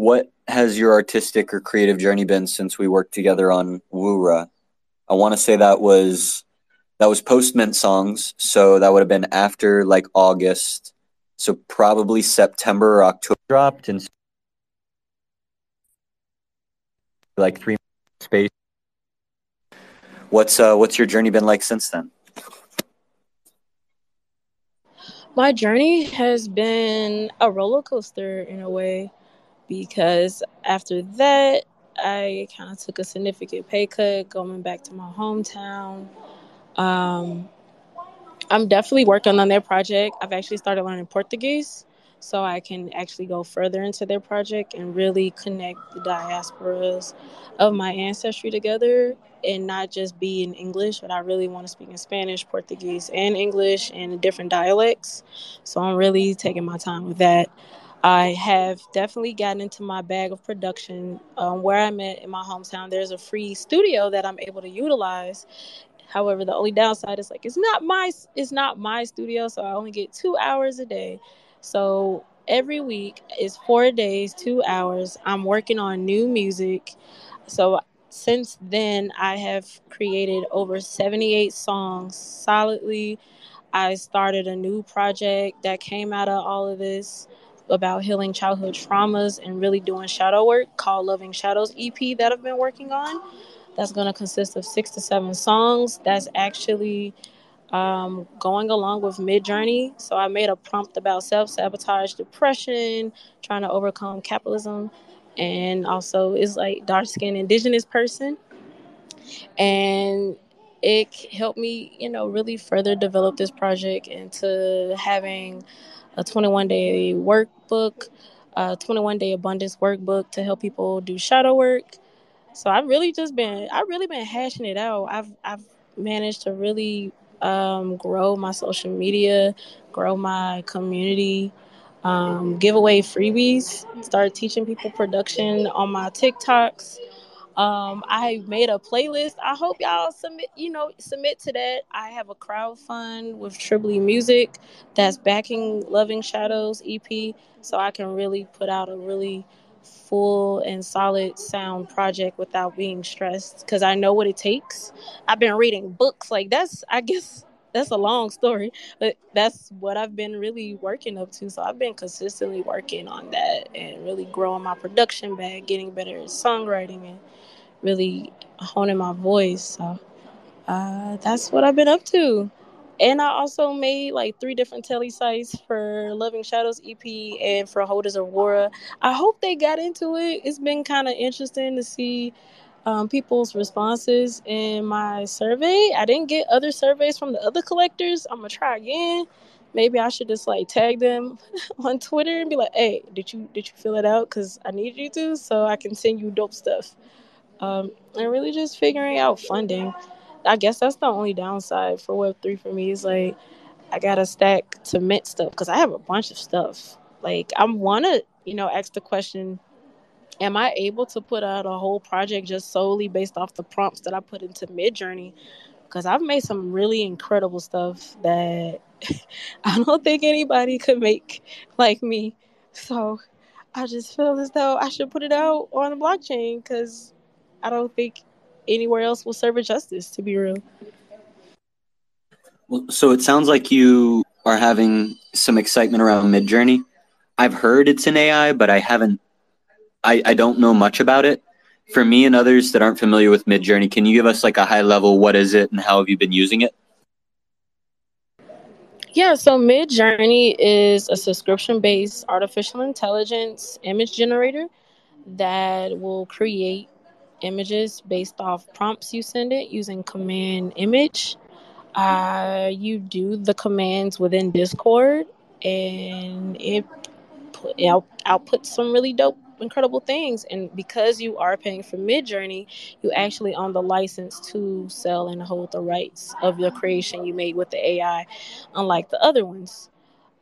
what has your artistic or creative journey been since we worked together on Wura? I want to say that was that was post Mint songs, so that would have been after like August, so probably September or October dropped and like three space. What's uh what's your journey been like since then? My journey has been a roller coaster in a way because after that I kind of took a significant pay cut going back to my hometown. Um, I'm definitely working on their project. I've actually started learning Portuguese so I can actually go further into their project and really connect the diasporas of my ancestry together and not just be in English, but I really want to speak in Spanish, Portuguese, and English and different dialects. So I'm really taking my time with that. I have definitely gotten into my bag of production. Um, where I'm at in my hometown, there's a free studio that I'm able to utilize. However, the only downside is like it's not my it's not my studio, so I only get two hours a day. So every week is four days, two hours. I'm working on new music. So since then, I have created over 78 songs solidly. I started a new project that came out of all of this about healing childhood traumas and really doing shadow work called Loving Shadows EP that I've been working on. That's going to consist of six to seven songs. That's actually um, going along with Midjourney. So I made a prompt about self sabotage, depression, trying to overcome capitalism, and also is like dark skinned indigenous person. And it helped me, you know, really further develop this project into having a 21 day workbook, a 21 day abundance workbook to help people do shadow work. So I've really just been, I've really been hashing it out. I've, I've managed to really um, grow my social media, grow my community, um, give away freebies, start teaching people production on my TikToks. Um, I made a playlist. I hope y'all submit, you know, submit to that. I have a crowd fund with Tribly Music that's backing Loving Shadows EP, so I can really put out a really full and solid sound project without being stressed because I know what it takes. I've been reading books like that's I guess that's a long story, but that's what I've been really working up to. So I've been consistently working on that and really growing my production bag, getting better at songwriting and really honing my voice. So uh, that's what I've been up to. And I also made like three different telly sites for Loving Shadows EP and for Holders of Wura. I hope they got into it. It's been kind of interesting to see um, people's responses in my survey. I didn't get other surveys from the other collectors. I'm gonna try again. Maybe I should just like tag them on Twitter and be like, "Hey, did you did you fill it out? Cause I need you to, so I can send you dope stuff." Um, and really just figuring out funding. I guess that's the only downside for Web three for me is like I gotta stack to mint stuff because I have a bunch of stuff. Like I wanna, you know, ask the question, am I able to put out a whole project just solely based off the prompts that I put into Midjourney? Because I've made some really incredible stuff that I don't think anybody could make like me. So I just feel as though I should put it out on the blockchain because I don't think anywhere else will serve it justice, to be real. Well, so it sounds like you are having some excitement around Midjourney. I've heard it's an AI, but I haven't. I, I don't know much about it. For me and others that aren't familiar with Midjourney, can you give us like a high level? What is it, and how have you been using it? Yeah, so Midjourney is a subscription based artificial intelligence image generator that will create images based off prompts you send it using command image. Uh, you do the commands within Discord, and it put, out, outputs some really dope, incredible things. And because you are paying for Midjourney, you actually own the license to sell and hold the rights of your creation you made with the AI, unlike the other ones.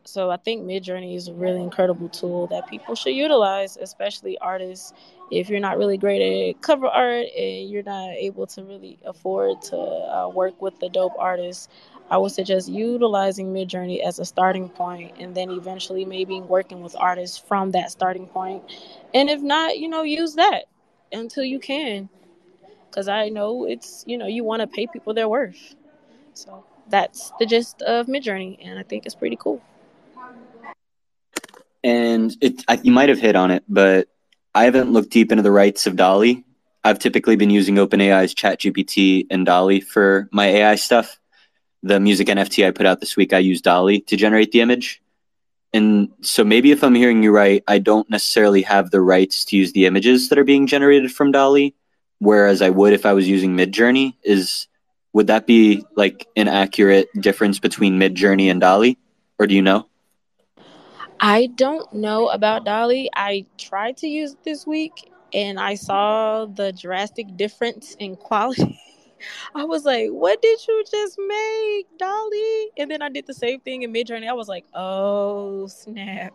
So I think Midjourney is a really incredible tool that people should utilize, especially artists. If you're not really great at cover art and you're not able to really afford to uh, work with the dope artists, I would suggest utilizing Midjourney as a starting point and then eventually maybe working with artists from that starting point. And if not, you know, use that until you can. Because I know it's, you know, you want to pay people their worth. So that's the gist of Midjourney. And I think it's pretty cool. And it, I, you might have hit on it, but I haven't looked deep into the rights of DALL-E. I've typically been using OpenAI's ChatGPT and DALL-E for my AI stuff the music NFT I put out this week, I used DALL-E to generate the image. And so maybe if I'm hearing you right, I don't necessarily have the rights to use the images that are being generated from DALL-E, whereas I would if I was using Midjourney. Is would that be like an accurate difference between Midjourney and DALL-E, or do you know? I don't know about DALL-E. I tried to use it this week, and I saw the drastic difference in quality. I was like, what did you just make, DALL-E? And then I did the same thing in Midjourney. I was like, oh, snap.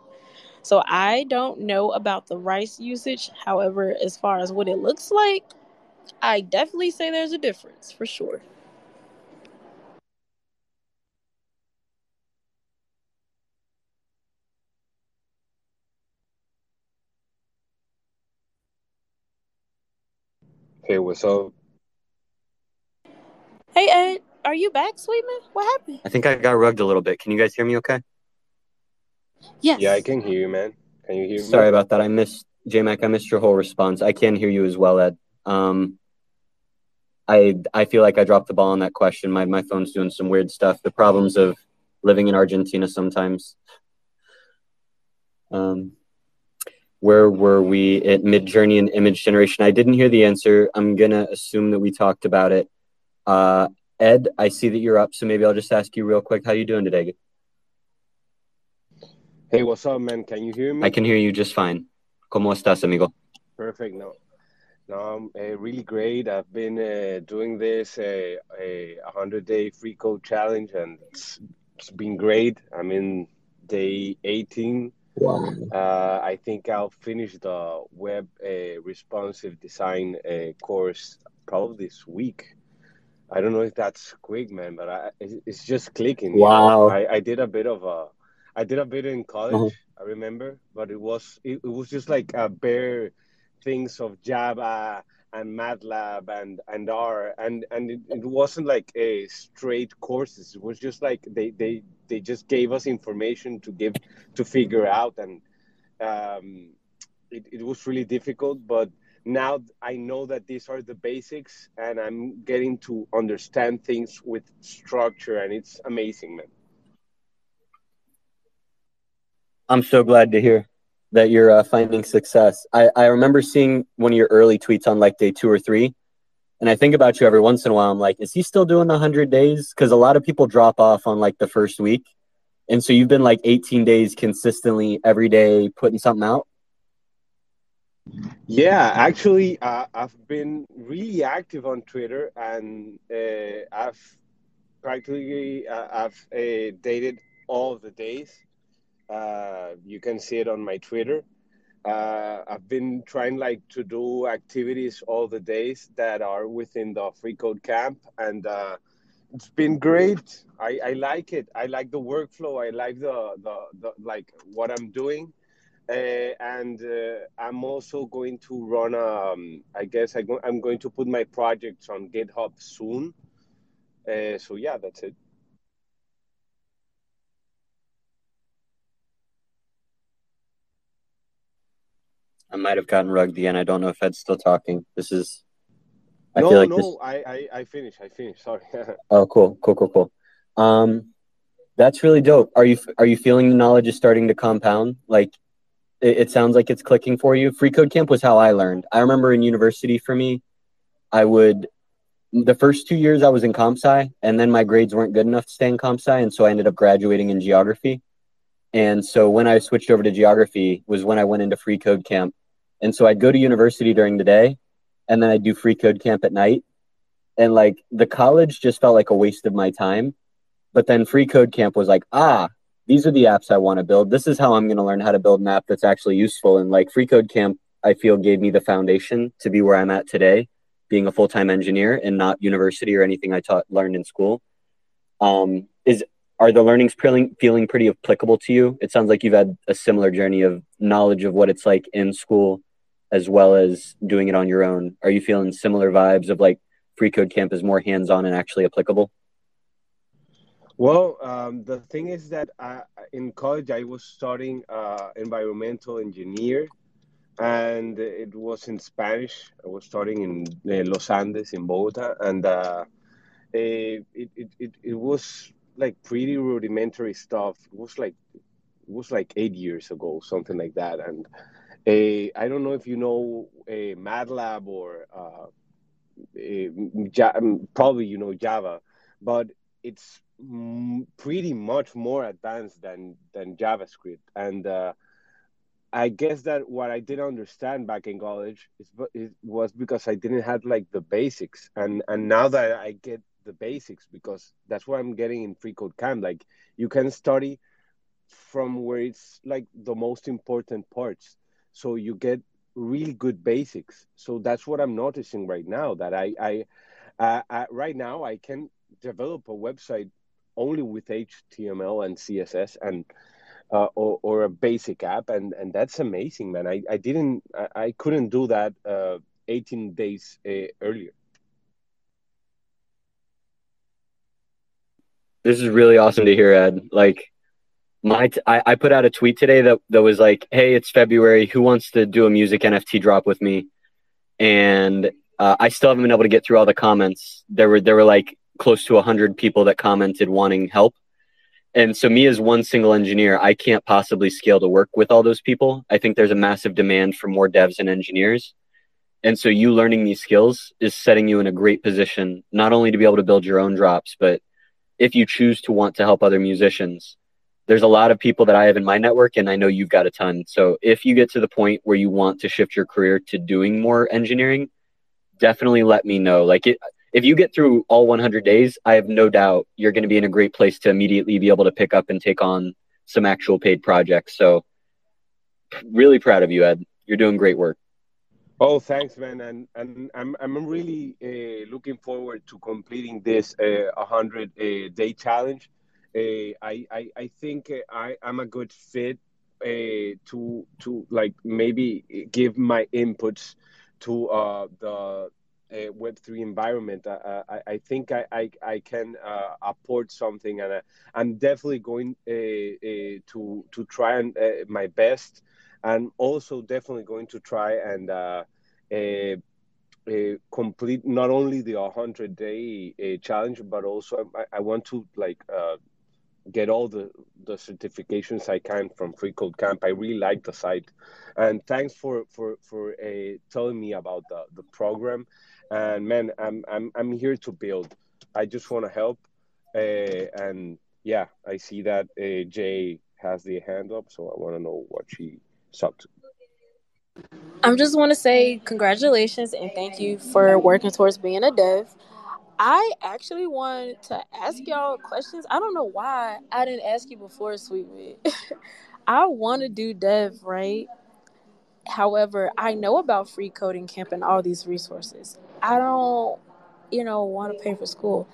So I don't know about the rice usage. However, as far as what it looks like, I definitely say there's a difference for sure. Hey, what's up? Hey Ed, are you back, Sweetman? What happened? I think I got rugged a little bit. Can you guys hear me okay? Yes. Yeah, I can hear you, man. Can you hear me? Sorry about that. I missed JMac. I missed your whole response. I can hear you as well, Ed. Um, I I feel like I dropped the ball on that question. My my phone's doing some weird stuff. The problems of living in Argentina sometimes. Um, where were we at Midjourney and image generation? I didn't hear the answer. I'm gonna assume that we talked about it. Uh, Ed, I see that you're up, so maybe I'll just ask you real quick, how you doing today? Hey, what's up, man? Can you hear me? I can hear you just fine. ¿Cómo estás, amigo? Perfect. No, no, I'm uh, really great. I've been uh, doing this uh, a 100 day free code challenge, and it's, it's been great. I'm in day 18. Wow. Uh, I think I'll finish the web uh, responsive design uh, course probably this week. I don't know if that's quick, man, but I, it's just clicking. Wow. I, I did a bit of a, I did a bit in college. Uh-huh. I remember, but it was it, it was just like a bare things of Java and MATLAB and and R and and it, it, wasn't like a straight courses. It was just like they they they just gave us information to give to figure out and um, it, it was really difficult, but now I know that these are the basics and I'm getting to understand things with structure and it's amazing, man. I'm so glad to hear that you're uh, finding success. I, I remember seeing one of your early tweets on like day two or three. And I think about you every once in a while. I'm like, is he still doing the 100 days? Because a lot of people drop off on like the first week. And so you've been like 18 days consistently every day putting something out. Yeah, actually, uh, I've been really active on Twitter, and uh, I've practically uh, I've uh, dated all the days. Uh, you can see it on my Twitter. Uh, I've been trying like to do activities all the days that are within the free code camp, and it's been great. I, I like it. I like the workflow. I like the, the, the like what I'm doing uh, and uh, I'm also going to run. Um, I guess I I'm going to put my projects on GitHub soon. Uh, so yeah, that's it. I might have gotten rugged again. I don't know if Ed's still talking. This is. I no, feel like no, this... I, I, I finished. I finished. Sorry. oh, cool, cool, cool, cool. Um, that's really dope. Are you are you feeling the knowledge is starting to compound? Like it, it sounds like it's clicking for you. Free Code Camp was how I learned. I remember in university for me, I would the first two years I was in comp sci, and then my grades weren't good enough to stay in comp sci, and so I ended up graduating in geography. And so when I switched over to geography was when I went into free code camp. And so I'd go to university during the day, and then I'd do free code camp at night. And like the college just felt like a waste of my time. But then free code camp was like, ah, these are the apps I want to build. This is how I'm going to learn how to build an app that's actually useful. And like Free Code Camp, I feel gave me the foundation to be where I'm at today, being a full time engineer and not university or anything I taught learned in school. Um, is are the learnings feeling feeling pretty applicable to you? It sounds like you've had a similar journey of knowledge of what it's like in school, as well as doing it on your own. Are you feeling similar vibes of like Free Code Camp is more hands on and actually applicable? Well, um, the thing is that I, in college I was studying uh, environmental engineer, and it was in Spanish. I was studying in uh, Los Andes in Bogota, and uh, eh, it, it, it, it was like pretty rudimentary stuff. It was like it was like eight years ago, something like that. And uh, I don't know if you know a MATLAB or uh, a, probably you know Java, but it's pretty much more advanced than than JavaScript. And uh, I guess that what I didn't understand back in college is, it was because I didn't have like the basics. And and now that I get the basics, because that's what I'm getting in Free Code Camp. Like you can study from where it's like the most important parts, so you get really good basics. So that's what I'm noticing right now. That I I, uh, I right now I can develop a website only with HTML and CSS and uh, or, or a basic app, and and that's amazing, man. I I didn't I, I couldn't do that uh, 18 days uh, earlier. This is really awesome to hear, Ed. Like my t- I, I put out a tweet today that that was like, "Hey, it's February. Who wants to do a music NFT drop with me?" And uh, I still haven't been able to get through all the comments. There were there were like close to 100 people that commented wanting help. And so, me as one single engineer, I can't possibly scale to work with all those people. I think there's a massive demand for more devs and engineers. And so, you learning these skills is setting you in a great position, not only to be able to build your own drops, but if you choose to want to help other musicians, there's a lot of people that I have in my network, and I know you've got a ton. So, if you get to the point where you want to shift your career to doing more engineering, definitely let me know. Like, it, if you get through all 100 days, I have no doubt you're going to be in a great place to immediately be able to pick up and take on some actual paid projects. So, really proud of you, Ed. You're doing great work. Oh, thanks, man, and and I'm I'm really uh, looking forward to completing this uh, 100 uh, day challenge. Uh, I, I I think uh, I I'm a good fit uh, to to like maybe give my inputs to uh, the a Web3 environment, uh, I, I, think I, I, I can uh, apport something, and uh, I'm definitely going uh, uh, to to try and uh, my best, and also definitely going to try and complete not only the 100 day challenge, but also I, I want to like get all the the certifications I can from Free Code Camp. I really like the site, and thanks for for for uh, telling me about the the program. And man i'm i'm i'm here to build. I just want to help. Uh, and yeah i see that uh, jay has the hand up so i want to know what she's up to. I just want to say congratulations and thank you for working towards being a dev I actually wanted to ask y'all questions. I don't know why I didn't ask you before, Sweetwood. I want to do dev, right? However, I know about free coding camp and all these resources. I don't, you know, want to pay for school.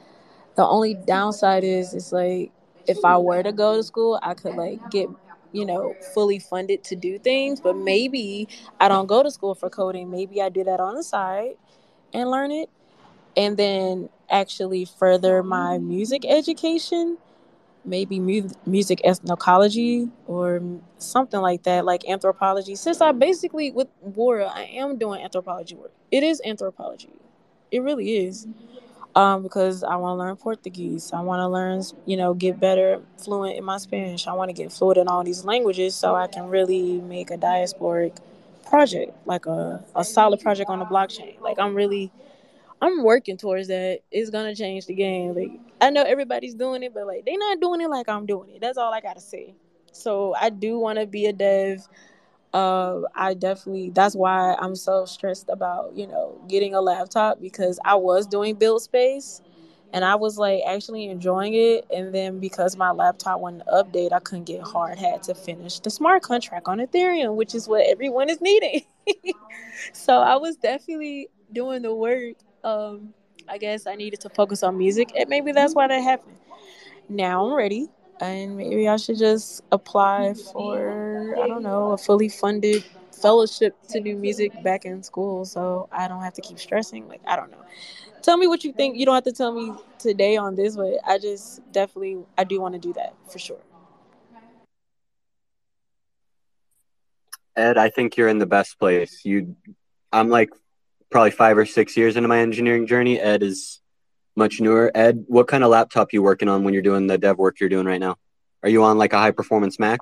The only downside is, it's like if I were to go to school, I could like get, you know, fully funded to do things. But maybe I don't go to school for coding. Maybe I do that on the side and learn it, and then actually further my music education maybe mu- music ethnology or something like that, like anthropology. Since I basically with Wara, I am doing anthropology work. It is anthropology. It really is. Um, because I want to learn Portuguese. I want to learn, you know, get better fluent in my Spanish. I want to get fluent in all these languages so I can really make a diasporic project, like a, a solid project on the blockchain. Like I'm really I'm working towards that. It's gonna change the game. Like I know everybody's doing it, but like they're not doing it like I'm doing it. That's all I gotta say. So I do want to be a dev. Uh, I definitely. That's why I'm so stressed about you know getting a laptop because I was doing build space, and I was like actually enjoying it. And then because my laptop wouldn't update, I couldn't get Hardhat to finish the smart contract on Ethereum, which is what everyone is needing. so I was definitely doing the work um, I guess I needed to focus on music, and maybe that's why that happened. now I'm ready, and maybe I should just apply for I don't know a fully funded fellowship to do music back in school, so I don't have to keep stressing. Like I don't know. Tell me what you think. You don't have to tell me today on this, but I just definitely I do want to do that for sure. Ed, I think you're in the best place. You, I'm like probably five or six years into my engineering journey. Ed is much newer. Ed, what kind of laptop you working on when you're doing the dev work you're doing right now? Are you on like a high performance Mac?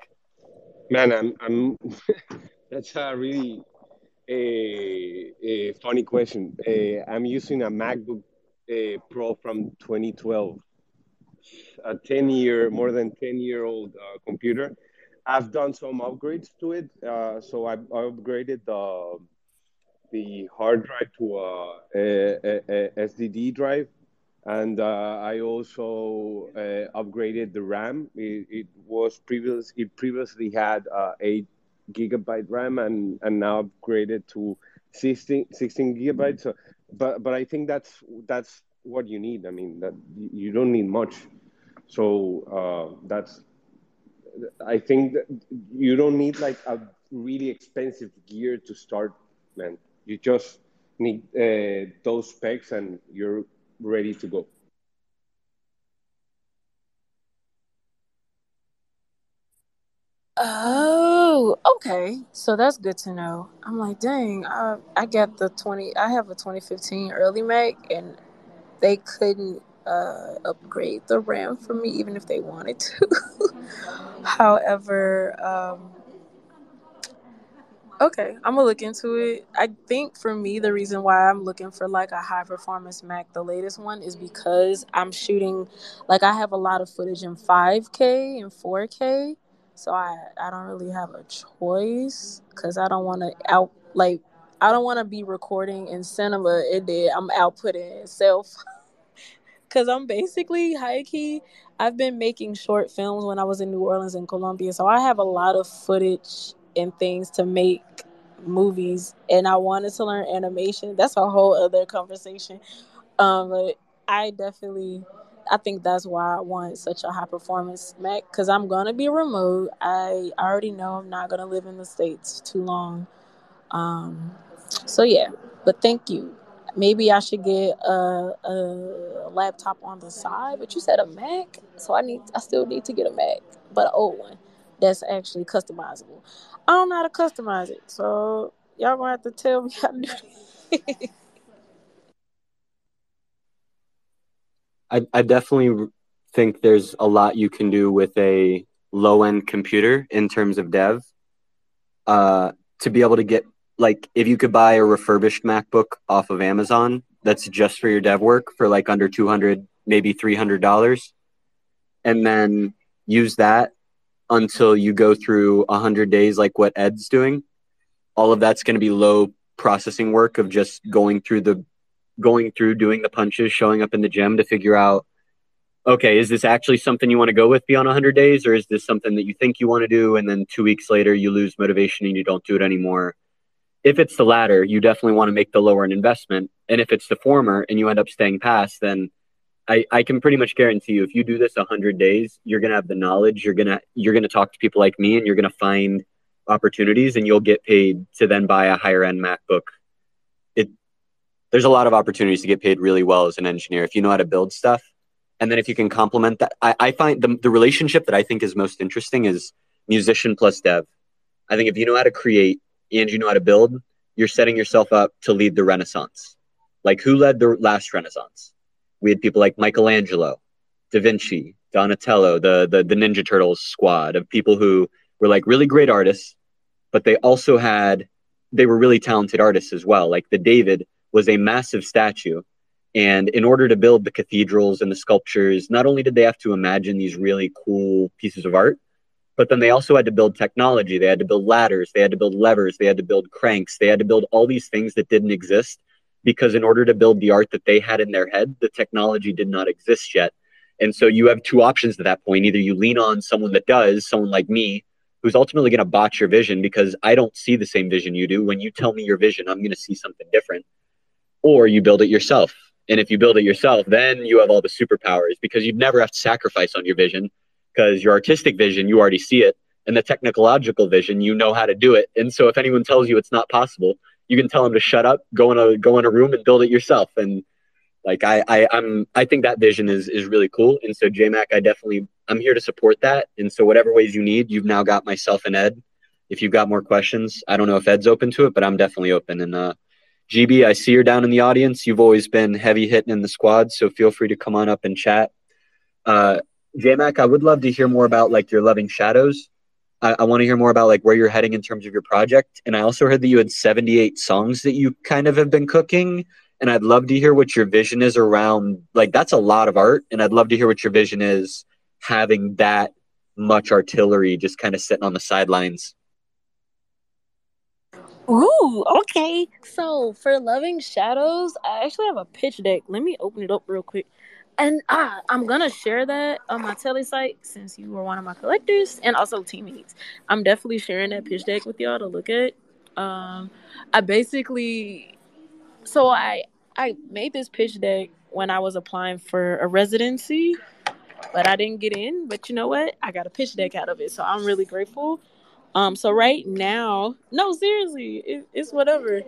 Man, I'm. I'm that's a really a, a funny question. Uh, I'm using a MacBook uh, Pro from 2012, a 10 year, more than 10 year old uh, computer. I've done some upgrades to it. Uh, so I, I upgraded the the hard drive to a, a, a SSD drive, and uh, I also uh, upgraded the RAM. It, it, was previous. It previously had uh, eight gigabyte RAM, and and now upgraded to 16, 16 gigabytes. So, but but I think that's that's what you need. I mean that you don't need much. So uh, that's I think that you don't need like a really expensive gear to start, man. You just need uh, those specs and you're ready to go. Oh, okay. So that's good to know. I'm like, dang, I, I got the 20, I have a 2015 early Mac and they couldn't uh, upgrade the RAM for me, even if they wanted to. However, um, okay, I'm gonna look into it. I think for me, the reason why I'm looking for like a high performance Mac, the latest one, is because I'm shooting, like, I have a lot of footage in 5K and 4K. So I, I don't really have a choice because I don't want to out like I don't want to be recording in cinema and then I'm outputting self because I'm basically high key. I've been making short films when I was in New Orleans and Colombia, so I have a lot of footage and things to make movies, and I wanted to learn animation. That's a whole other conversation. Um, but I definitely, I think that's why I want such a high performance Mac because I'm gonna be remote. I already know I'm not gonna live in the states too long. Um, so yeah, but thank you maybe I should get a, a laptop on the side. But you said a Mac, so I need I still need to get a Mac, but an old one that's actually customizable. I don't know how to customize it, so y'all gonna have to tell me how to do it. I, I definitely think there's a lot you can do with a low end computer in terms of dev. Uh, to be able to get like if you could buy a refurbished MacBook off of Amazon that's just for your dev work for like under 200 maybe $300 and then use that until you go through 100 days like what Ed's doing all of that's going to be low processing work of just going through the going through doing the punches showing up in the gym to figure out okay is this actually something you want to go with beyond 100 days or is this something that you think you want to do and then 2 weeks later you lose motivation and you don't do it anymore if it's the latter, you definitely want to make the lower an investment. And if it's the former and you end up staying past, then I, I can pretty much guarantee you if you do this a hundred days, you're gonna have the knowledge, you're gonna you're gonna talk to people like me and you're gonna find opportunities and you'll get paid to then buy a higher end MacBook. It there's a lot of opportunities to get paid really well as an engineer if you know how to build stuff. And then if you can complement that, I, I find the, the relationship that I think is most interesting is musician plus dev. I think if you know how to create and you know how to build, you're setting yourself up to lead the Renaissance. Like who led the last Renaissance? We had people like Michelangelo, Da Vinci, Donatello, the, the the Ninja Turtles squad of people who were like really great artists, but they also had they were really talented artists as well. Like the David was a massive statue. And in order to build the cathedrals and the sculptures, not only did they have to imagine these really cool pieces of art, but then they also had to build technology. They had to build ladders. They had to build levers. They had to build cranks. They had to build all these things that didn't exist because in order to build the art that they had in their head, the technology did not exist yet. And so you have two options at that point. Either you lean on someone that does, someone like me, who's ultimately going to botch your vision because I don't see the same vision you do. When you tell me your vision, I'm going to see something different. Or you build it yourself And if you build it yourself, then you have all the superpowers because you'd never have to sacrifice on your vision because your artistic vision, you already see it. And the technological vision, you know how to do it. And so if anyone tells you it's not possible, you can tell them to shut up, go in a go in a room and build it yourself. And like I, I I'm I think that vision is is really cool. And so JMac, I definitely I'm here to support that. And so whatever ways you need, you've now got myself and Ed. If you've got more questions, I don't know if Ed's open to it, but I'm definitely open. And uh GB, I see you're down in the audience. You've always been heavy hitting in the squad, so feel free to come on up and chat. Uh, JMac, I would love to hear more about like your loving shadows. I, I want to hear more about like where you're heading in terms of your project. And I also heard that you had 78 songs that you kind of have been cooking. And I'd love to hear what your vision is around like that's a lot of art. And I'd love to hear what your vision is having that much artillery just kind of sitting on the sidelines. Ooh, okay. So for Loving Shadows, I actually have a pitch deck. Let me open it up real quick. And ah, I'm gonna share that on my tele site since you were one of my collectors and also teammates. I'm definitely sharing that pitch deck with y'all to look at. Um, I basically, so I I made this pitch deck when I was applying for a residency, but I didn't get in. But you know what? I got a pitch deck out of it, so I'm really grateful. Um, so right now, no, seriously, it, it's whatever.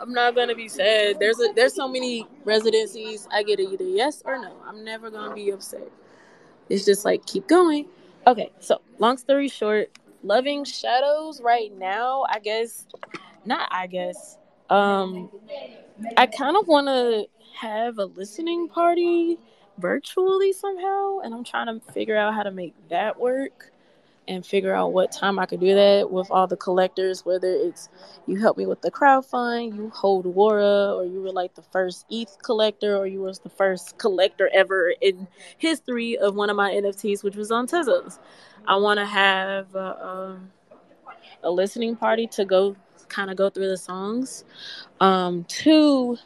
I'm not gonna be sad. There's a there's so many residencies. I get it, either yes or no. I'm never gonna be upset. It's just like keep going. Okay, so long story short, loving shadows right now. I guess not. I guess um, I kind of want to have a listening party virtually somehow, and I'm trying to figure out how to make that work and figure out what time I could do that with all the collectors, whether it's you help me with the crowdfund, you hold Wara, or you were like the first ETH collector, or you was the first collector ever in history of one of my NFTs, which was on Tezos. I want to have a, um, a, listening party to go kind of go through the songs. Um, two,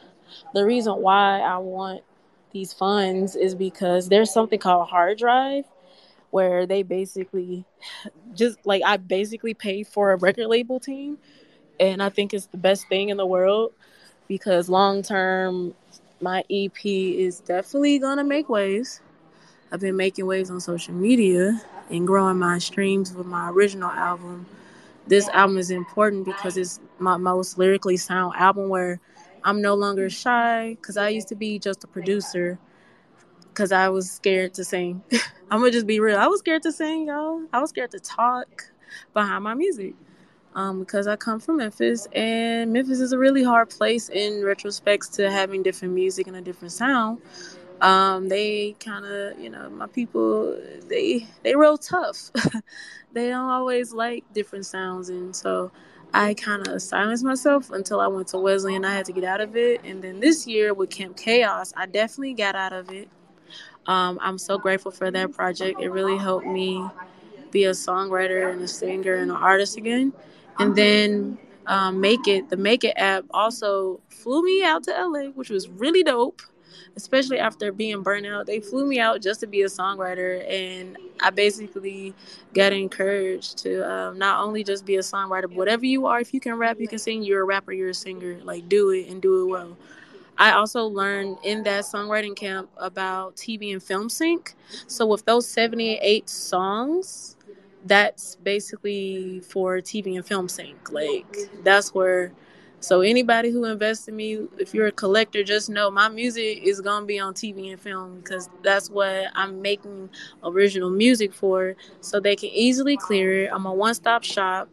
the reason why I want these funds is because there's something called hard drive where they basically just like I basically pay for a record label team and I think it's the best thing in the world because long term my EP is definitely gonna make waves. I've been making waves on social media and growing my streams with my original album. This album is important because it's my most lyrically sound album where I'm no longer shy because I used to be just a producer because I was scared to sing. I'm gonna just be real. I was scared to sing, y'all. I was scared to talk behind my music. Um, because I come from Memphis, and Memphis is a really hard place in retrospects to having different music and a different sound. Um, they kind of, you know, my people, they they real tough. they don't always like different sounds, and so I kind of silenced myself until I went to Wesley, and I had to get out of it. And then this year with Camp Chaos, I definitely got out of it. Um, I'm so grateful for that project. It really helped me be a songwriter and a singer and an artist again. And then um, Make It, the Make It app also flew me out to LA, which was really dope, especially after being burnt out. They flew me out just to be a songwriter. And I basically got encouraged to um, not only just be a songwriter, but whatever you are, if you can rap, you can sing, you're a rapper, you're a singer. Like, do it and do it well. I also learned in that songwriting camp about TV and film sync. So with those 78 songs, that's basically for TV and film sync. Like that's where so anybody who invests in me, if you're a collector, just know my music is gonna be on TV and film because that's what I'm making original music for. So they can easily clear it. I'm a one-stop shop.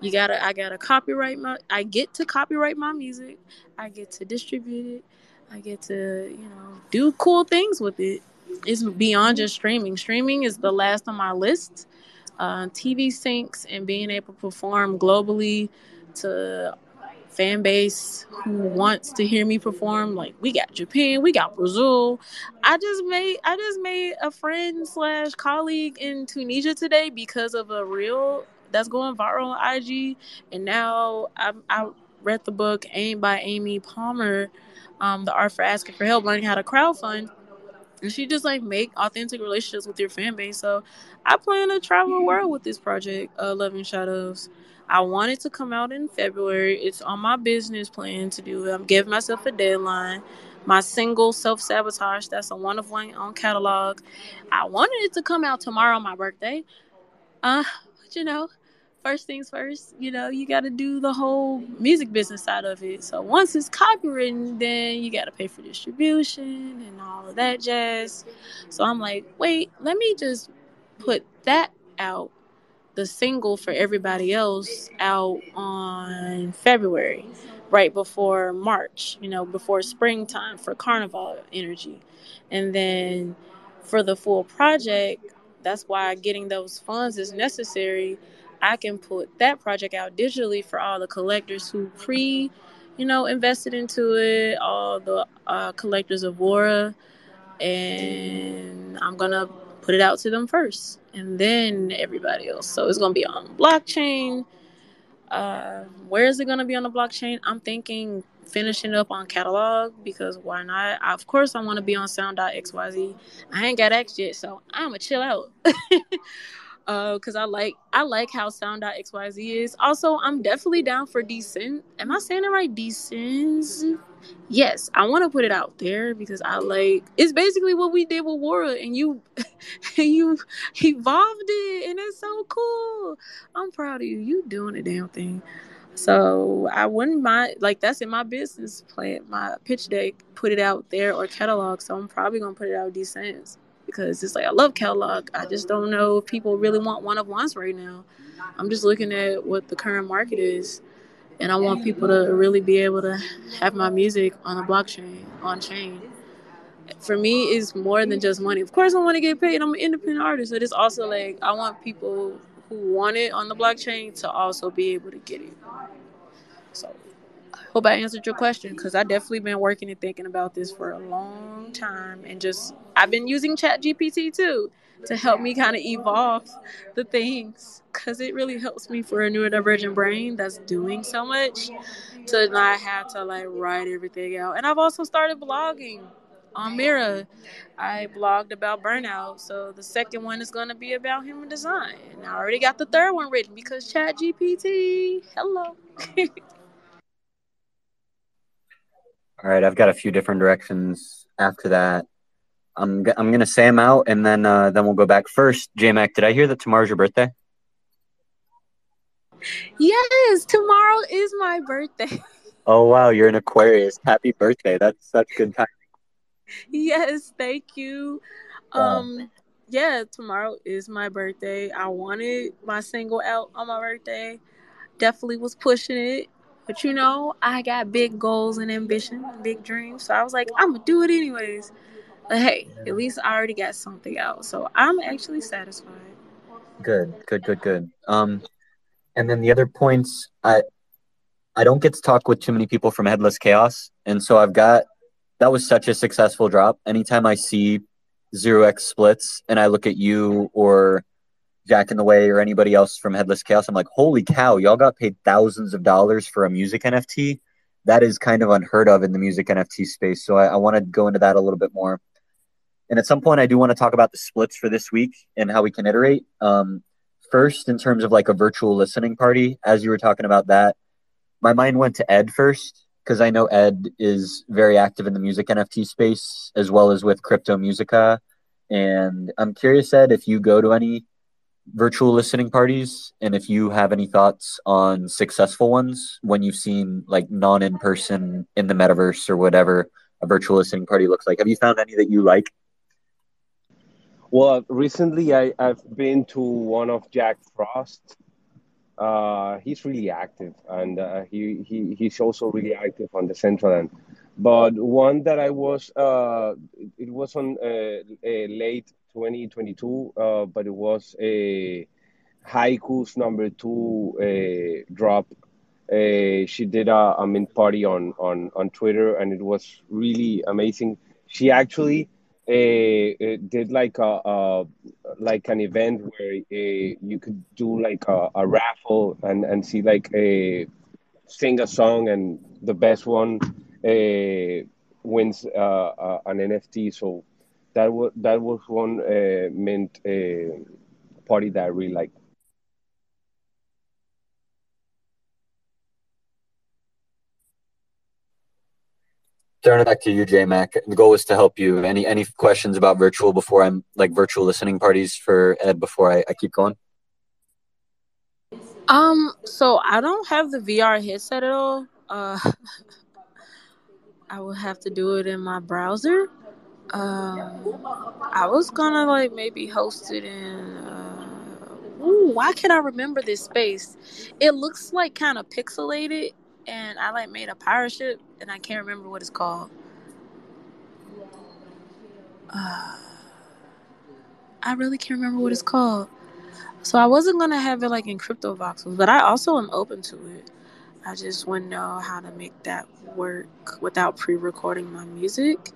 You gotta, I gotta copyright my, I get to copyright my music. I get to distribute it. I get to, you know, do cool things with it. It's beyond just streaming. Streaming is the last on my list. Uh, TV syncs and being able to perform globally to fan base who wants to hear me perform. Like we got Japan, we got Brazil. I just made I just made a friend slash colleague in Tunisia today because of a reel that's going viral on IG, and now I I read the book Aim by Amy Palmer um, the art for asking for help, learning how to crowdfund. And she just like make authentic relationships with your fan base. So I plan to travel the world with this project, uh, Loving Shadows. I want it to come out in February. It's on my business plan to do it. I'm giving myself a deadline. my single Self Sabotage. That's a one of one on catalog. I wanted it to come out tomorrow, my birthday. Uh, but you know, first things first, you know, you got to do the whole music business side of it. So once it's copywritten, then you got to pay for distribution and all of that jazz. So I'm like, wait, let me just put that out the single for everybody else out on February, right before March, you know, before springtime for carnival energy. And then for the full project, that's why getting those funds is necessary. I can put that project out digitally for all the collectors who pre, you know, invested into it, all the uh, collectors of Wara, and I'm gonna put it out to them first and then everybody else. So it's gonna be on blockchain. Uh, where is it gonna be on the blockchain? I'm thinking finishing up on catalog because why not? Of course, I want to be on Sound.xyz. I ain't got X yet, so I'ma chill out. uh, cause I like I like how Sound.xyz is. Also, I'm definitely down for Decent. Am I saying it right? Descents yes, I want to put it out there because I like it's basically what we did with Wara and you and you evolved it and it's so cool. I'm proud of you. You doing the damn thing. So I wouldn't mind like that's in my business plan, my pitch deck, put it out there or catalog. So I'm probably gonna put it out decent because it's like I love Catalog. I just don't know if people really want one of ones right now. I'm just looking at what the current market is and I want people to really be able to have my music on the blockchain, on chain. For me, it's more than just money. Of course, I want to get paid. I'm an independent artist, but it's also like I want people who want it on the blockchain to also be able to get it. So, hope I answered your question because I definitely been working and thinking about this for a long time, and just I've been using Chat GPT too to help me kind of evolve the things because it really helps me for a neurodivergent brain that's doing so much to not have to like write everything out. And I've also started blogging on Mirror. I blogged about burnout, so the second one is going to be about human design. And I already got the third one written because Chat GPT. Hello. All right, I've got a few different directions after that. I'm g- I'm gonna say them out, and then uh, then we'll go back. First, J Mac, did I hear that tomorrow's your birthday? Yes, tomorrow is my birthday. Oh wow, you're an Aquarius. Happy birthday! That's such good time. yes, thank you. Um, yeah, tomorrow is my birthday. I wanted my single out on my birthday. Definitely was pushing it. But you know, I got big goals and ambition, big dreams. So I was like, I'm gonna do it anyways. But hey, at least I already got something out. So I'm actually satisfied. Good, good, good, good. Um, and then the other points, I I don't get to talk with too many people from Headless Chaos, and so I've got that was such a successful drop. Anytime I see zero X splits and I look at you or Jack in the Way or anybody else from Headless Chaos, I'm like, holy cow, y'all got paid thousands of dollars for a music NFT. That is kind of unheard of in the music NFT space. So I, I want to go into that a little bit more. And at some point, I do want to talk about the splits for this week and how we can iterate. Um, first, in terms of like a virtual listening party, as you were talking about that, my mind went to Ed first because I know Ed is very active in the music NFT space as well as with Crypto Musica. And I'm curious, Ed, if you go to any virtual listening parties and if you have any thoughts on successful ones when you've seen like non in person in the metaverse or whatever a virtual listening party looks like. Have you found any that you like? Well, recently I, I've been to one of Jack Frost. Uh, he's really active, and uh, he, he he's also really active on Decentraland. But one that I was, uh, it was on uh, late 2022, uh, but it was a Haiku's number two uh, drop. she did a, a mint party on, on, on Twitter, and it was really amazing. She actually uh, did like a, a, like an event where uh, you could do like a, a, raffle and and see like a sing a song and the best one uh, wins uh, an NFT. So that was that was one uh, mint uh, party that I really liked. turn it back to you, J Mac. The goal is to help you. Any any questions about virtual before I'm like virtual listening parties for Ed before I, I keep going? Um, so I don't have the VR headset at all. Uh, I would have to do it in my browser. Um, I was gonna like maybe host it in. Uh, ooh, why can't I remember this space? It looks like kind of pixelated, and I like made a pirate ship, and I can't remember what it's called. Uh, I really can't remember what it's called. So I wasn't gonna have it like in Cryptovoxels, but I also am open to it. I just wouldn't know how to make that work without pre-recording my music.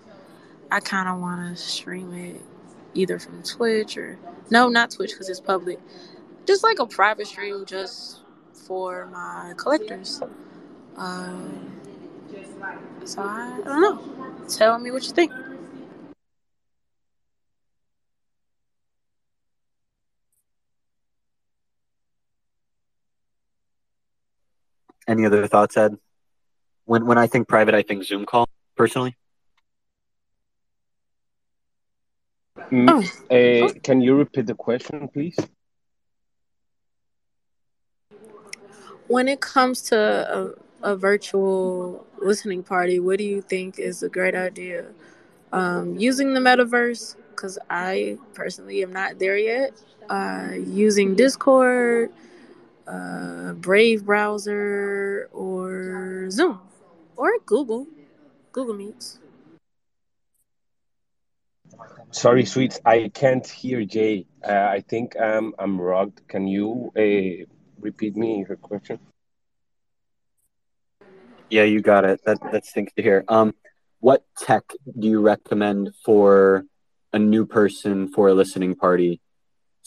I kind of want to stream it either from Twitch or no, not Twitch because it's public. Just like a private stream, just for my collectors. Um, so I, I don't know. Tell me what you think. Any other thoughts, Ed? When when I think private, I think Zoom call personally. Mm, uh, can you repeat the question, please? When it comes to a, a virtual listening party, what do you think is a great idea? Um, using the metaverse, because I personally am not there yet. Uh, using Discord, uh, Brave browser, or Zoom, or Google, Google Meets. Sorry, sweets, I can't hear Jay. Uh, I think um, I'm rugged. Can you uh, repeat me your question? Yeah, you got it. That that stinks to hear. Um, what tech do you recommend for a new person for a listening party?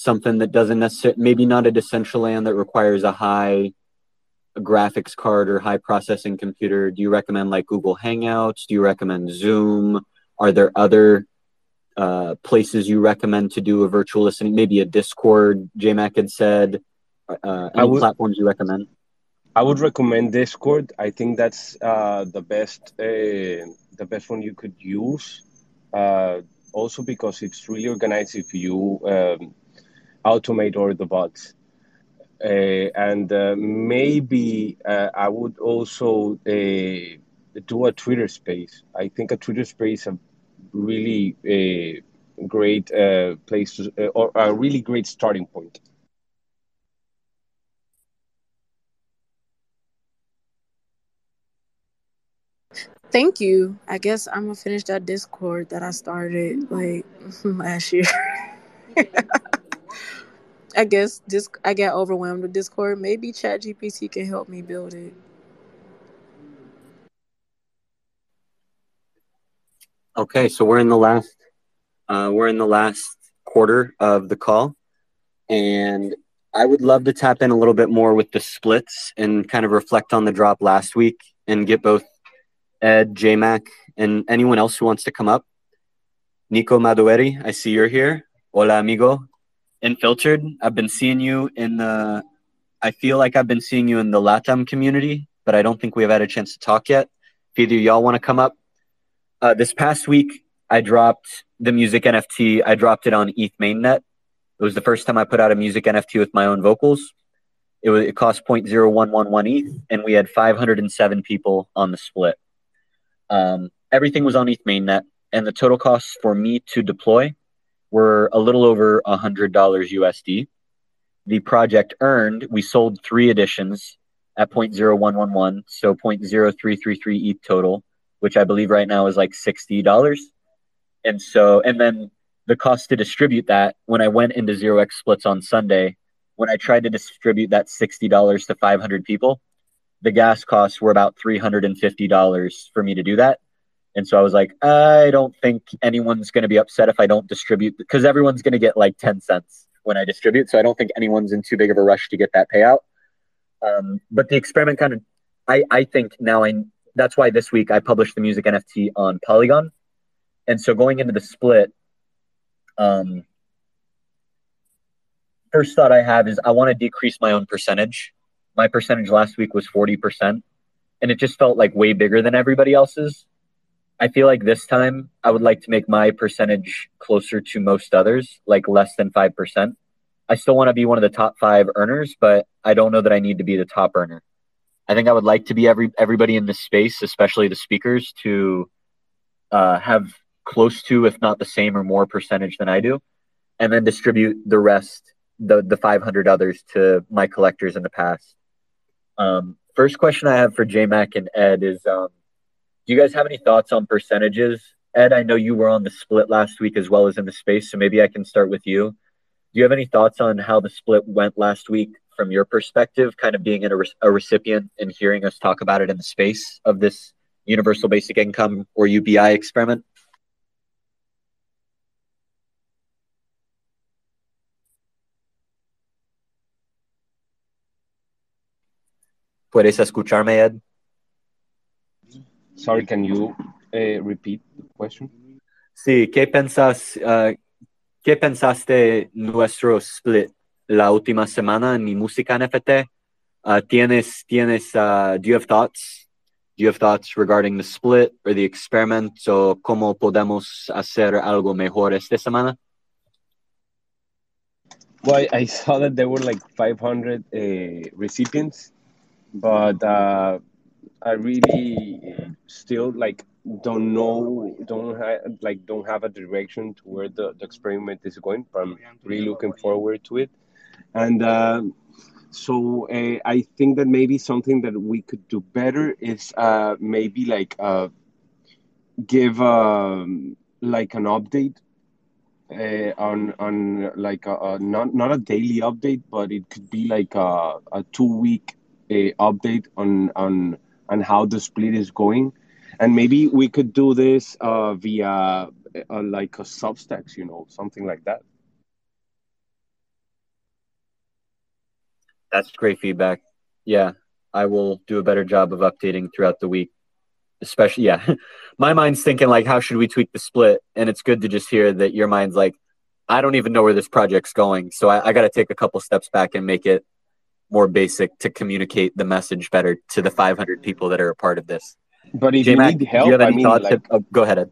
Something that doesn't necessarily, maybe not a Decentraland that requires a high graphics card or high processing computer. Do you recommend like Google Hangouts? Do you recommend Zoom? Are there other uh, places you recommend to do a virtual listening? Maybe a Discord, JMac had said. Uh, any would, platforms you recommend? I would recommend Discord. I think that's uh, the best uh, the best one you could use. Uh, also because it's really organized if you um, automate all the bots. Uh, and maybe I would also do a Twitter space. I think a Twitter space is really a great uh, place to, uh, or a really great starting point. Thank you. I guess I'm gonna finish that Discord that I started like last year. I guess this I got overwhelmed with Discord. Maybe ChatGPT can help me build it. Okay, so we're in the last uh, we're in the last quarter of the call, and I would love to tap in a little bit more with the splits and kind of reflect on the drop last week and get both Ed, JMac, and anyone else who wants to come up. Nico Madueri, I see you're here. Hola, amigo. Infiltered, I've been seeing you in the. I feel like I've been seeing you in the LATAM community, but I don't think we have had a chance to talk yet. If either y'all want to come up, uh, this past week, I dropped the music NFT. I dropped it on ETH mainnet. It was the first time I put out a music NFT with my own vocals. It, was, it cost 0.0111 ETH, and we had 507 people on the split. Um, everything was on ETH mainnet, and the total costs for me to deploy were a little over $100 USD. The project earned, we sold three editions at 0.0111, so 0.0333 ETH total which I believe right now is like $60. And so, and then the cost to distribute that when I went into Zero X splits on Sunday, when I tried to distribute that $60 to 500 people, the gas costs were about $350 for me to do that. And so I was like, I don't think anyone's going to be upset if I don't distribute because everyone's going to get like 10 cents when I distribute. So I don't think anyone's in too big of a rush to get that payout. Um, but the experiment kind of, I, I think now I, that's why this week I published the music NFT on Polygon. And so going into the split, um, first thought I have is I want to decrease my own percentage. My percentage last week was 40%, and it just felt like way bigger than everybody else's. I feel like this time I would like to make my percentage closer to most others, like less than 5%. I still want to be one of the top five earners, but I don't know that I need to be the top earner. I think I would like to be every everybody in this space, especially the speakers, to uh, have close to, if not the same or more percentage than I do, and then distribute the rest, the the 500 others to my collectors in the past. Um, first question I have for JMac and Ed is, um, do you guys have any thoughts on percentages? Ed, I know you were on the split last week as well as in the space, so maybe I can start with you. Do you have any thoughts on how the split went last week from your perspective, kind of being a, re- a recipient and hearing us talk about it in the space of this universal basic income or UBI experiment? ¿Puedes escucharme, Ed? Sorry, can you uh, repeat the question? Sí, ¿qué pensas, uh, qué pensaste nuestro split la última semana en mi música NFT? Uh, tienes, tienes, uh, do you have thoughts? Do you have thoughts regarding the split or the experiment o cómo podemos hacer algo mejor esta semana? Well, I, I saw that there were like 500 uh, recipients, but uh, I really still like don't know, don't have like don't have a direction to where the, the experiment is going. But I'm really looking forward to it, and uh, so uh, I think that maybe something that we could do better is uh, maybe like uh, give um, like an update uh, on on like a, a, not not a daily update, but it could be like a, a two week uh, update on on on how the split is going, and maybe we could do this uh, via uh, like a Substacks, you know, something like that. That's great feedback. Yeah, I will do a better job of updating throughout the week. Especially, yeah, my mind's thinking like, how should we tweak the split? And it's good to just hear that your mind's like, I don't even know where this project's going, so I, I got to take a couple steps back and make it more basic to communicate the message better to the 500 people that are a part of this. But if J-Mac, you need help, do you have any I mean, thoughts? like, oh, go ahead. Ed.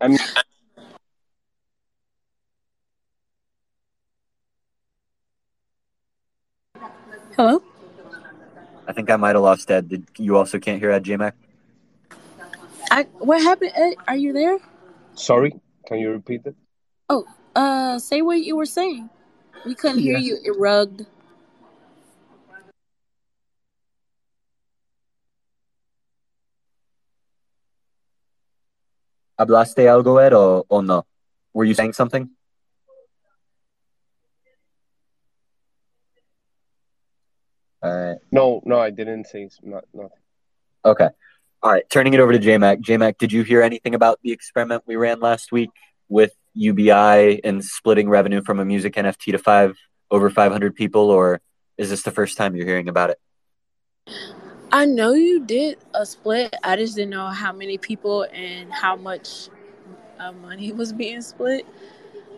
I mean, Hello? I think I might have lost Ed. Did you also can't hear Ed JMac? I what happened? Ed? Are you there? sorry, can you repeat it? Oh, uh, say what you were saying. We couldn't hear you. It rugged. ¿Hablaste algo, Ed, o, o no? Were you saying something? Right. No, no, I didn't say not nothing. Okay. All right. Turning it over to JMac. JMac, did you hear anything about the experiment we ran last week with UBI and splitting revenue from a music NFT to five over 500 people, or is this the first time you're hearing about it? I know you did a split. I just didn't know how many people and how much uh, money was being split.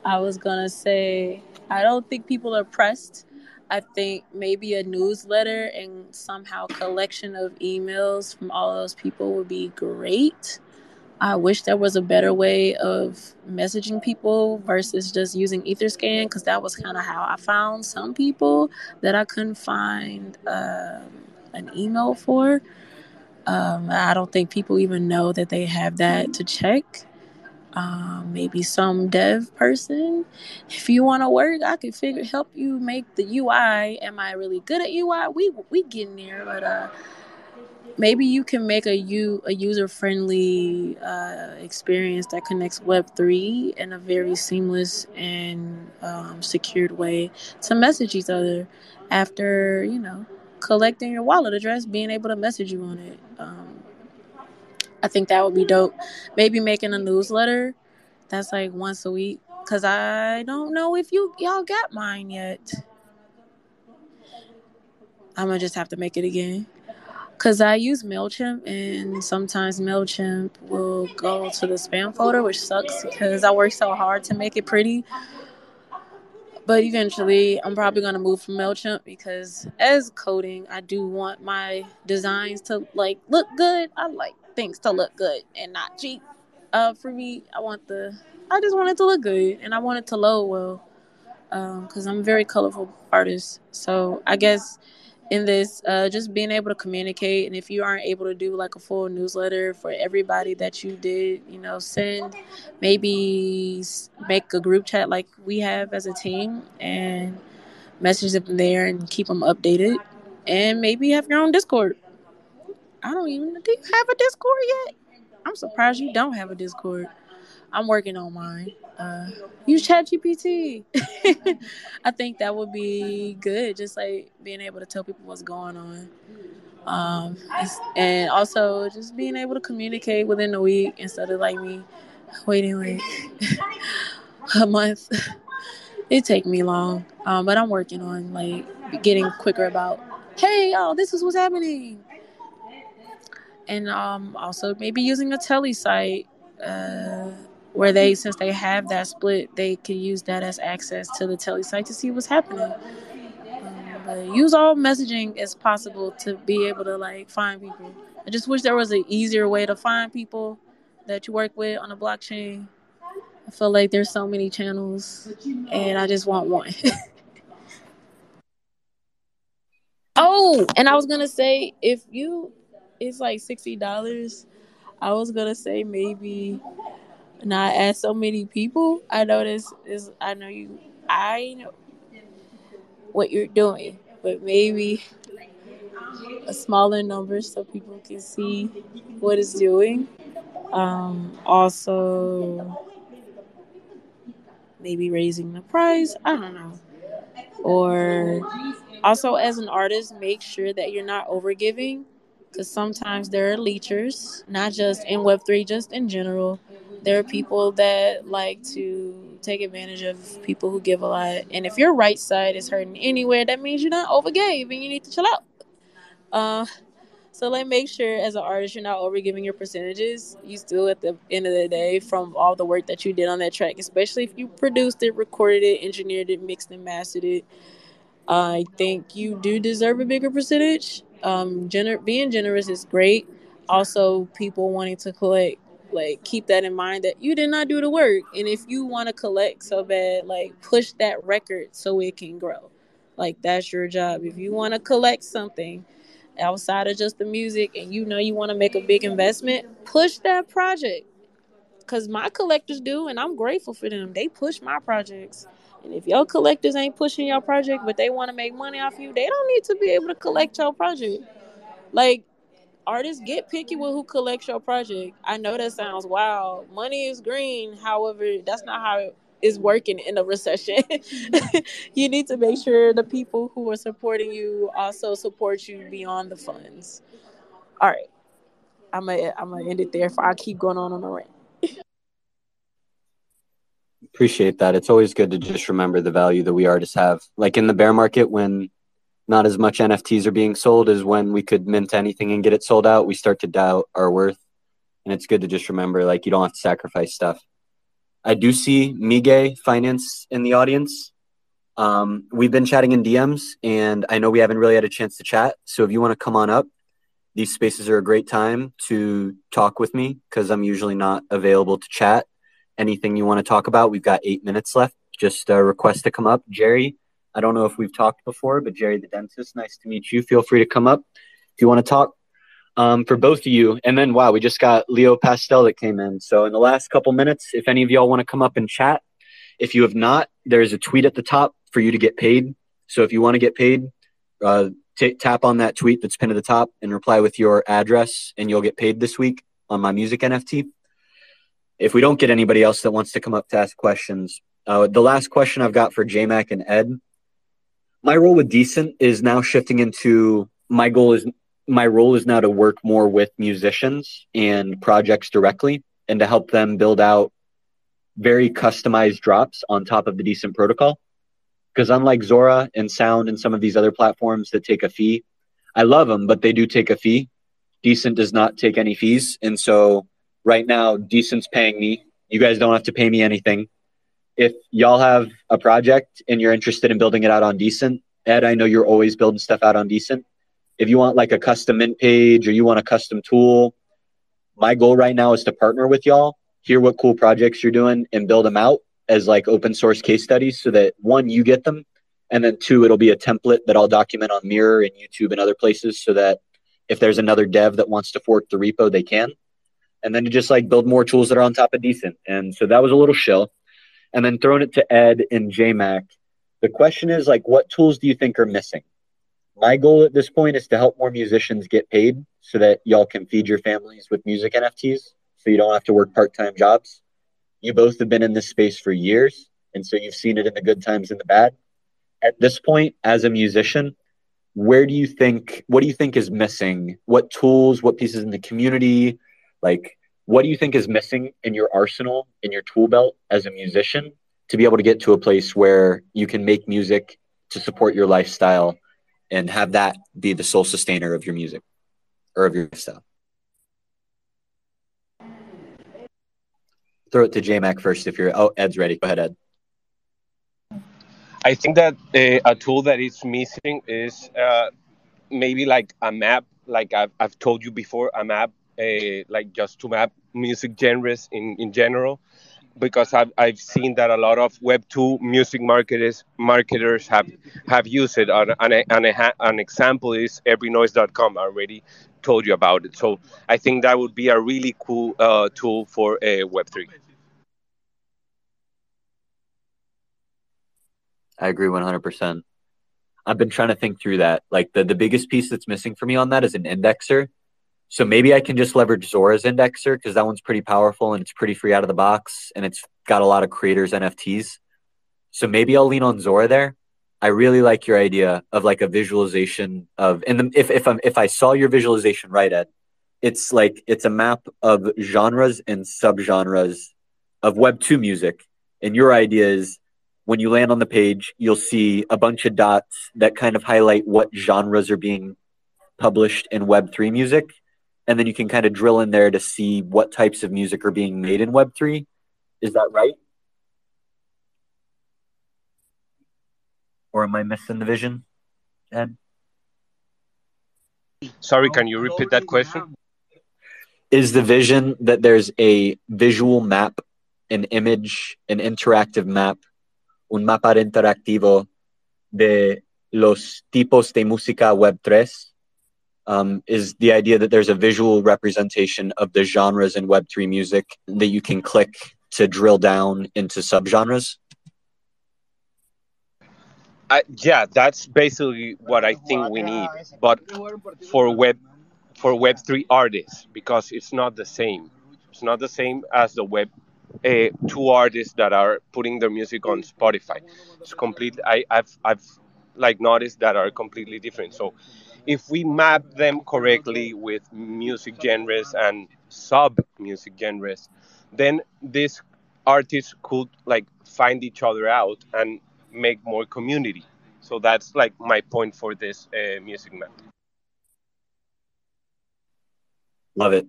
I was gonna say I don't think people are pressed. I think maybe a newsletter and somehow collection of emails from all those people would be great. I wish there was a better way of messaging people versus just using Etherscan because that was kind of how I found some people that I couldn't find um, an email for. Um, I don't think people even know that they have that to check. Um, maybe some dev person. If you want to work, I could figure help you make the UI. Am I really good at UI? We we getting there, but uh, maybe you can make a u a user friendly uh, experience that connects Web three in a very seamless and um, secured way to message each other after you know collecting your wallet address, being able to message you on it. Um, I think that would be dope. Maybe making a newsletter that's like once a week because I don't know if you y'all got mine yet. I'm gonna just have to make it again. Cause I use Mailchimp and sometimes Mailchimp will go to the spam folder, which sucks because I work so hard to make it pretty. But eventually, I'm probably gonna move from Mailchimp because as coding, I do want my designs to like look good. I like things to look good and not cheap. Uh, for me, I want the I just want it to look good and I want it to load well because um, I'm a very colorful artist. So I guess in this, uh, just being able to communicate, and if you aren't able to do like a full newsletter for everybody that you did, you know, send maybe make a group chat like we have as a team and message them there and keep them updated, and maybe have your own Discord. I don't even do have a Discord yet? I'm surprised you don't have a Discord. I'm working on mine. Uh, use ChatGPT. I think that would be good. Just like being able to tell people what's going on. Um, and also just being able to communicate within a week instead of like me waiting like a month. it take me long, um, but I'm working on like getting quicker about. Hey, oh, this is what's happening, and um, also maybe using a tele site. Uh, where they since they have that split they can use that as access to the tele site to see what's happening. Um, use all messaging as possible to be able to like find people. I just wish there was an easier way to find people that you work with on the blockchain. I feel like there's so many channels and i just want one. Oh and i was gonna say if you it's like $60 i was gonna say maybe not as so many people. I know this is I know you I know what you're doing, but maybe a smaller number so people can see what it's doing. Um, also maybe raising the price. I don't know. Or also as an artist, make sure that you're not overgiving because sometimes there are leechers, not just in Web3, just in general, there are people that like to take advantage of people who give a lot. And if your right side is hurting anywhere, that means you're not overgave and you need to chill out. Uh, so like make sure as an artist you're not overgiving your percentages. You still at the end of the day from all the work that you did on that track, especially if you produced it, recorded it, engineered it, mixed and mastered it. I think you do deserve a bigger percentage. Um, gener- being generous is great. Also, people wanting to collect like keep that in mind that you did not do the work. And if you want to collect so bad like push that record so it can grow. Like that's your job. If you want to collect something outside of just the music and you know you want to make a big investment push that project. Because my collectors do and i'm grateful for them. They push my projects. And if your collectors ain't pushing your project but they want to make money off you they don't need to be able to collect your project. Like artists get picky with who collects your project. I know that sounds wild. Money is green. However, that's not how it is working in a recession. you need to make sure the people who are supporting you also support you beyond the funds. All right. I'm gonna I'm gonna end it there. For I keep going on on a rant. Appreciate that. It's always good to just remember the value that we artists have. Like in the bear market, when not as much NFTs are being sold as when we could mint anything and get it sold out, we start to doubt our worth. And it's good to just remember like you don't have to sacrifice stuff. I do see Mige Finance in the audience. Um, we've been chatting in DMs, and I know we haven't really had a chance to chat. So if you want to come on up, these spaces are a great time to talk with me because I'm usually not available to chat. Anything you want to talk about, we've got eight minutes left. Just a request to come up. Jerry, I don't know if we've talked before, but Jerry the dentist, nice to meet you. Feel free to come up if you want to talk. Um, for both of you, and then wow, we just got Leo Pastel that came in. So in the last couple minutes, if any of y'all want to come up and chat, if you have not, there's a tweet at the top for you to get paid. So if you want to get paid, uh, t- tap on that tweet that's pinned at the top and reply with your address, and you'll get paid this week on my music NFT. If we don't get anybody else that wants to come up to ask questions, uh, the last question I've got for JMac and Ed my role with Decent is now shifting into my goal is my role is now to work more with musicians and projects directly and to help them build out very customized drops on top of the decent protocol. Because unlike Zora and Sound and some of these other platforms that take a fee, I love them, but they do take a fee. Decent does not take any fees. And so right now, Decent's paying me. You guys don't have to pay me anything. If y'all have a project and you're interested in building it out on Decent, Ed, I know you're always building stuff out on Decent. If you want like a custom mint page or you want a custom tool, my goal right now is to partner with y'all, hear what cool projects you're doing, and build them out as like open source case studies so that one, you get them, and then two, it'll be a template that I'll document on Mirror and YouTube and other places so that if there's another dev that wants to fork the repo, they can. And then to just like build more tools that are on top of decent. And so that was a little shill. And then throwing it to Ed and JMac. The question is like, what tools do you think are missing? My goal at this point is to help more musicians get paid so that y'all can feed your families with music NFTs so you don't have to work part time jobs. You both have been in this space for years. And so you've seen it in the good times and the bad. At this point, as a musician, where do you think, what do you think is missing? What tools, what pieces in the community, like, what do you think is missing in your arsenal, in your tool belt as a musician to be able to get to a place where you can make music to support your lifestyle and have that be the sole sustainer of your music or of your lifestyle? Throw it to JMac first if you're. Oh, Ed's ready. Go ahead, Ed. I think that uh, a tool that is missing is uh, maybe like a map, like I've, I've told you before, a map, uh, like just to map music genres in, in general. Because I've, I've seen that a lot of Web two music marketers marketers have have used it. And, and, and an example is everynoise.com. I already told you about it. So I think that would be a really cool uh, tool for uh, Web three. I agree 100%. I've been trying to think through that. Like the, the biggest piece that's missing for me on that is an indexer. So maybe I can just leverage Zora's indexer because that one's pretty powerful and it's pretty free out of the box and it's got a lot of creators NFTs. So maybe I'll lean on Zora there. I really like your idea of like a visualization of and the, if if I'm if I saw your visualization right, Ed, it's like it's a map of genres and subgenres of Web two music. And your idea is when you land on the page, you'll see a bunch of dots that kind of highlight what genres are being published in Web3 music. And then you can kind of drill in there to see what types of music are being made in Web3. Is that right? Or am I missing the vision, Ed? Sorry, can you repeat that question? Is the vision that there's a visual map, an image, an interactive map un mapa interactivo de los tipos de música web 3 um, is the idea that there's a visual representation of the genres in web3 music that you can click to drill down into subgenres I, yeah that's basically what i think we need but for web for web3 artists because it's not the same it's not the same as the web uh, two artists that are putting their music on Spotify. It's complete. I, I've I've like noticed that are completely different. So if we map them correctly with music genres and sub music genres, then these artists could like find each other out and make more community. So that's like my point for this uh, music map. Love it.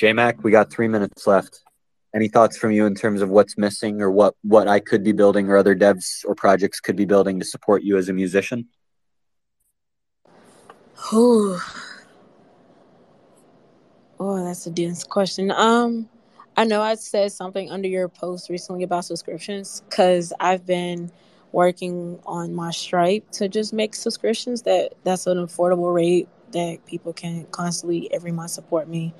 JMac, we got three minutes left any thoughts from you in terms of what's missing or what what I could be building or other devs or projects could be building to support you as a musician? Oh, oh, that's a dense question. Um, I know I said something under your post recently about subscriptions because I've been working on my Stripe to just make subscriptions that that's an affordable rate that people can constantly every month support me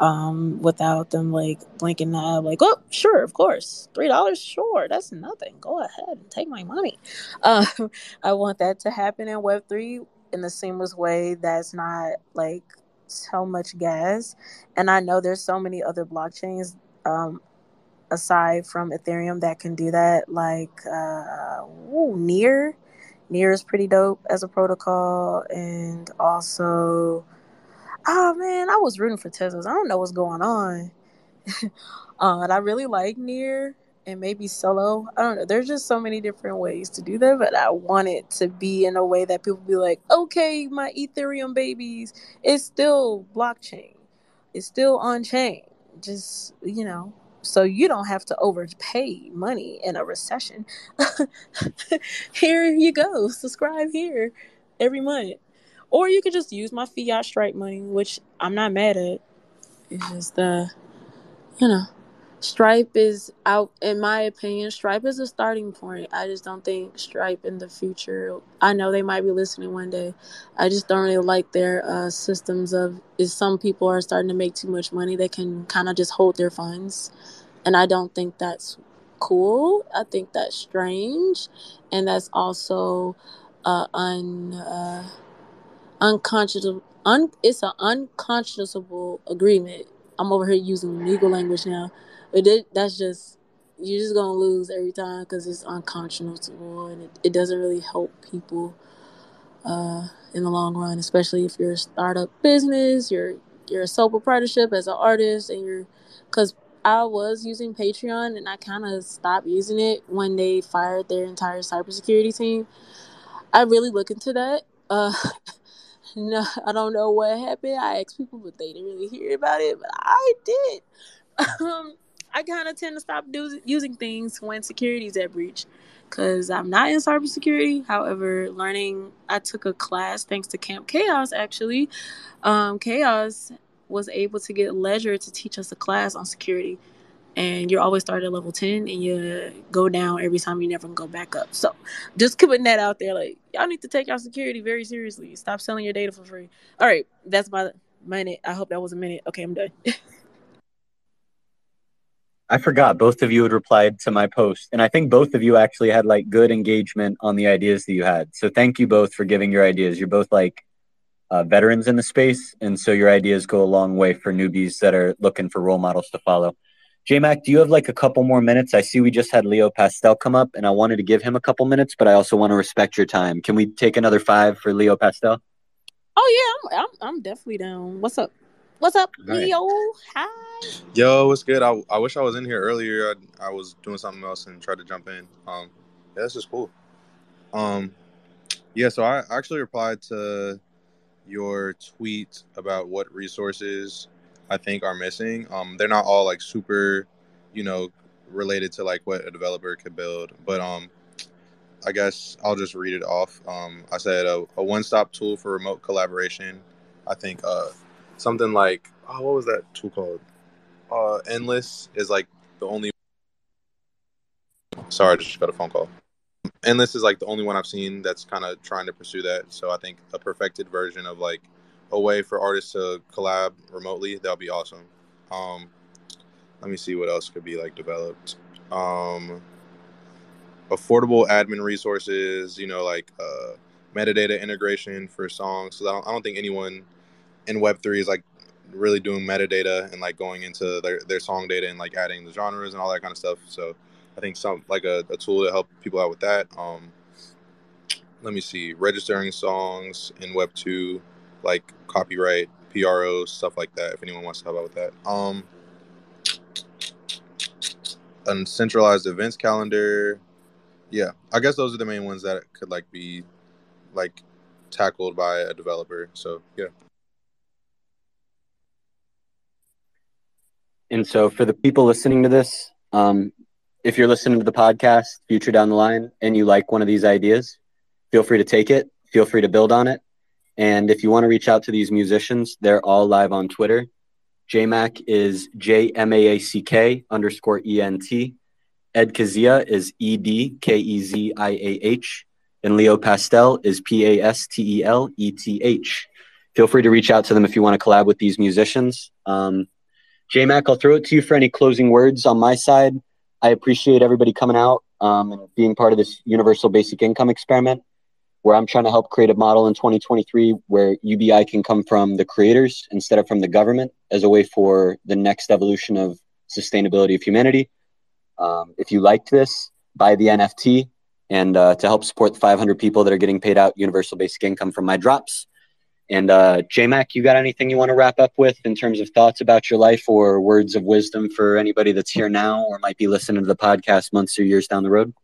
um, without them like blinking eye, like, oh, sure, of course, three dollars, sure, that's nothing. Go ahead and take my money. Uh, I want that to happen in Web three in the seamless way. That's not like so much gas, and I know there's so many other blockchains. Um, aside from Ethereum that can do that, like uh, ooh, Near. Near is pretty dope as a protocol, and also oh man, I was rooting for Tezos. I don't know what's going on. uh, and I really like Near and maybe Solo. I don't know. There's just so many different ways to do that, but I want it to be in a way that people be like, okay, my Ethereum babies, it's still blockchain. It's still on chain. Just, you know, so you don't have to overpay money in a recession. here you go. Subscribe here every month. Or you could just use my fiat stripe money, which I'm not mad at. It's just the, you know, Stripe is out, in my opinion. Stripe is a starting point. I just don't think Stripe in the future. I know they might be listening one day. I just don't really like their uh, systems of. Is some people are starting to make too much money, they can kind of just hold their funds, and I don't think that's cool. I think that's strange, and that's also uh, un. Uh, un, it's an unconscionable agreement i'm over here using legal language now but that's just you're just gonna lose every time because it's unconscionable and it, it doesn't really help people uh, in the long run especially if you're a startup business you're you're a sole proprietorship as an artist and you're because I was using Patreon and I kind of stopped using it when they fired their entire cybersecurity team. I really look into that. Uh, no, I don't know what happened. I asked people, but they didn't really hear about it. But I did. Um, I kind of tend to stop do- using things when security is at breach because I'm not in cybersecurity. However, learning, I took a class thanks to Camp Chaos actually. Um, Chaos was able to get Ledger to teach us a class on security. And you're always start at level 10 and you go down every time you never go back up. So just putting that out there, like y'all need to take your security very seriously. Stop selling your data for free. All right, that's my minute. I hope that was a minute. Okay, I'm done. I forgot both of you had replied to my post, and I think both of you actually had like good engagement on the ideas that you had. So thank you both for giving your ideas. You're both like uh, veterans in the space, and so your ideas go a long way for newbies that are looking for role models to follow. JMac, do you have like a couple more minutes? I see we just had Leo Pastel come up, and I wanted to give him a couple minutes, but I also want to respect your time. Can we take another five for Leo Pastel? Oh yeah, I'm I'm, I'm definitely down. What's up? What's up, Leo? Hi. Yo, what's good? I, I wish I was in here earlier. I, I was doing something else and tried to jump in. Um, yeah, this is cool. Um, yeah, so I actually replied to your tweet about what resources I think are missing. Um, they're not all like super, you know, related to like what a developer could build, but um, I guess I'll just read it off. Um, I said a, a one-stop tool for remote collaboration. I think uh something like oh, what was that tool called? Uh, Endless is like the only. Sorry, I just got a phone call. Endless is like the only one I've seen that's kind of trying to pursue that. So I think a perfected version of like a way for artists to collab remotely that would be awesome. Um, let me see what else could be like developed. Um, affordable admin resources, you know, like uh, metadata integration for songs. So I don't, I don't think anyone in Web3 is like really doing metadata and like going into their, their song data and like adding the genres and all that kind of stuff. So I think some like a, a tool to help people out with that. Um, let me see, registering songs in Web two, like copyright, PRO, stuff like that. If anyone wants to help out with that. Um, a centralized events calendar. Yeah, I guess those are the main ones that could like be like tackled by a developer. So yeah. And so, for the people listening to this, um, if you're listening to the podcast future down the line and you like one of these ideas, feel free to take it. Feel free to build on it. And if you want to reach out to these musicians, they're all live on Twitter. JMac is J M A A C K underscore E N T. Ed Keziah is E D K E Z I A H. And Leo Pastel is P A S T E L E T H. Feel free to reach out to them if you want to collab with these musicians. Um, JMac, I'll throw it to you for any closing words on my side. I appreciate everybody coming out um, and being part of this universal basic income experiment where I'm trying to help create a model in 2023 where UBI can come from the creators instead of from the government as a way for the next evolution of sustainability of humanity. Um, if you liked this, buy the NFT and uh, to help support the 500 people that are getting paid out universal basic income from my drops. And uh, JMac, you got anything you want to wrap up with in terms of thoughts about your life or words of wisdom for anybody that's here now or might be listening to the podcast months or years down the road?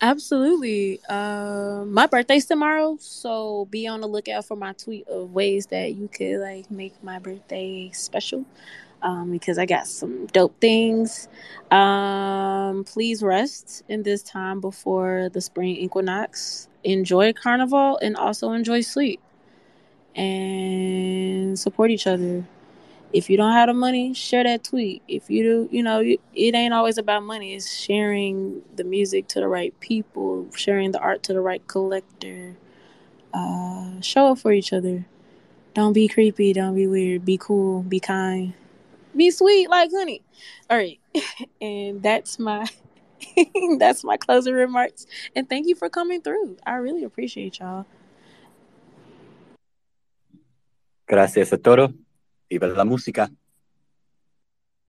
Absolutely. Uh, my birthday's tomorrow, so be on the lookout for my tweet of ways that you could like make my birthday special. Um, because I got some dope things. Um, please rest in this time before the spring equinox. Enjoy carnival and also enjoy sleep and support each other if you don't have the money, share that tweet. If you do, you know, it ain't always about money. It's sharing the music to the right people, sharing the art to the right collector. Uh, show up for each other. Don't be creepy. Don't be weird. Be cool. Be kind. Be sweet like honey. All right, and that's my that's my closing remarks. And thank you for coming through. I really appreciate y'all. Gracias a todos. Viva la música.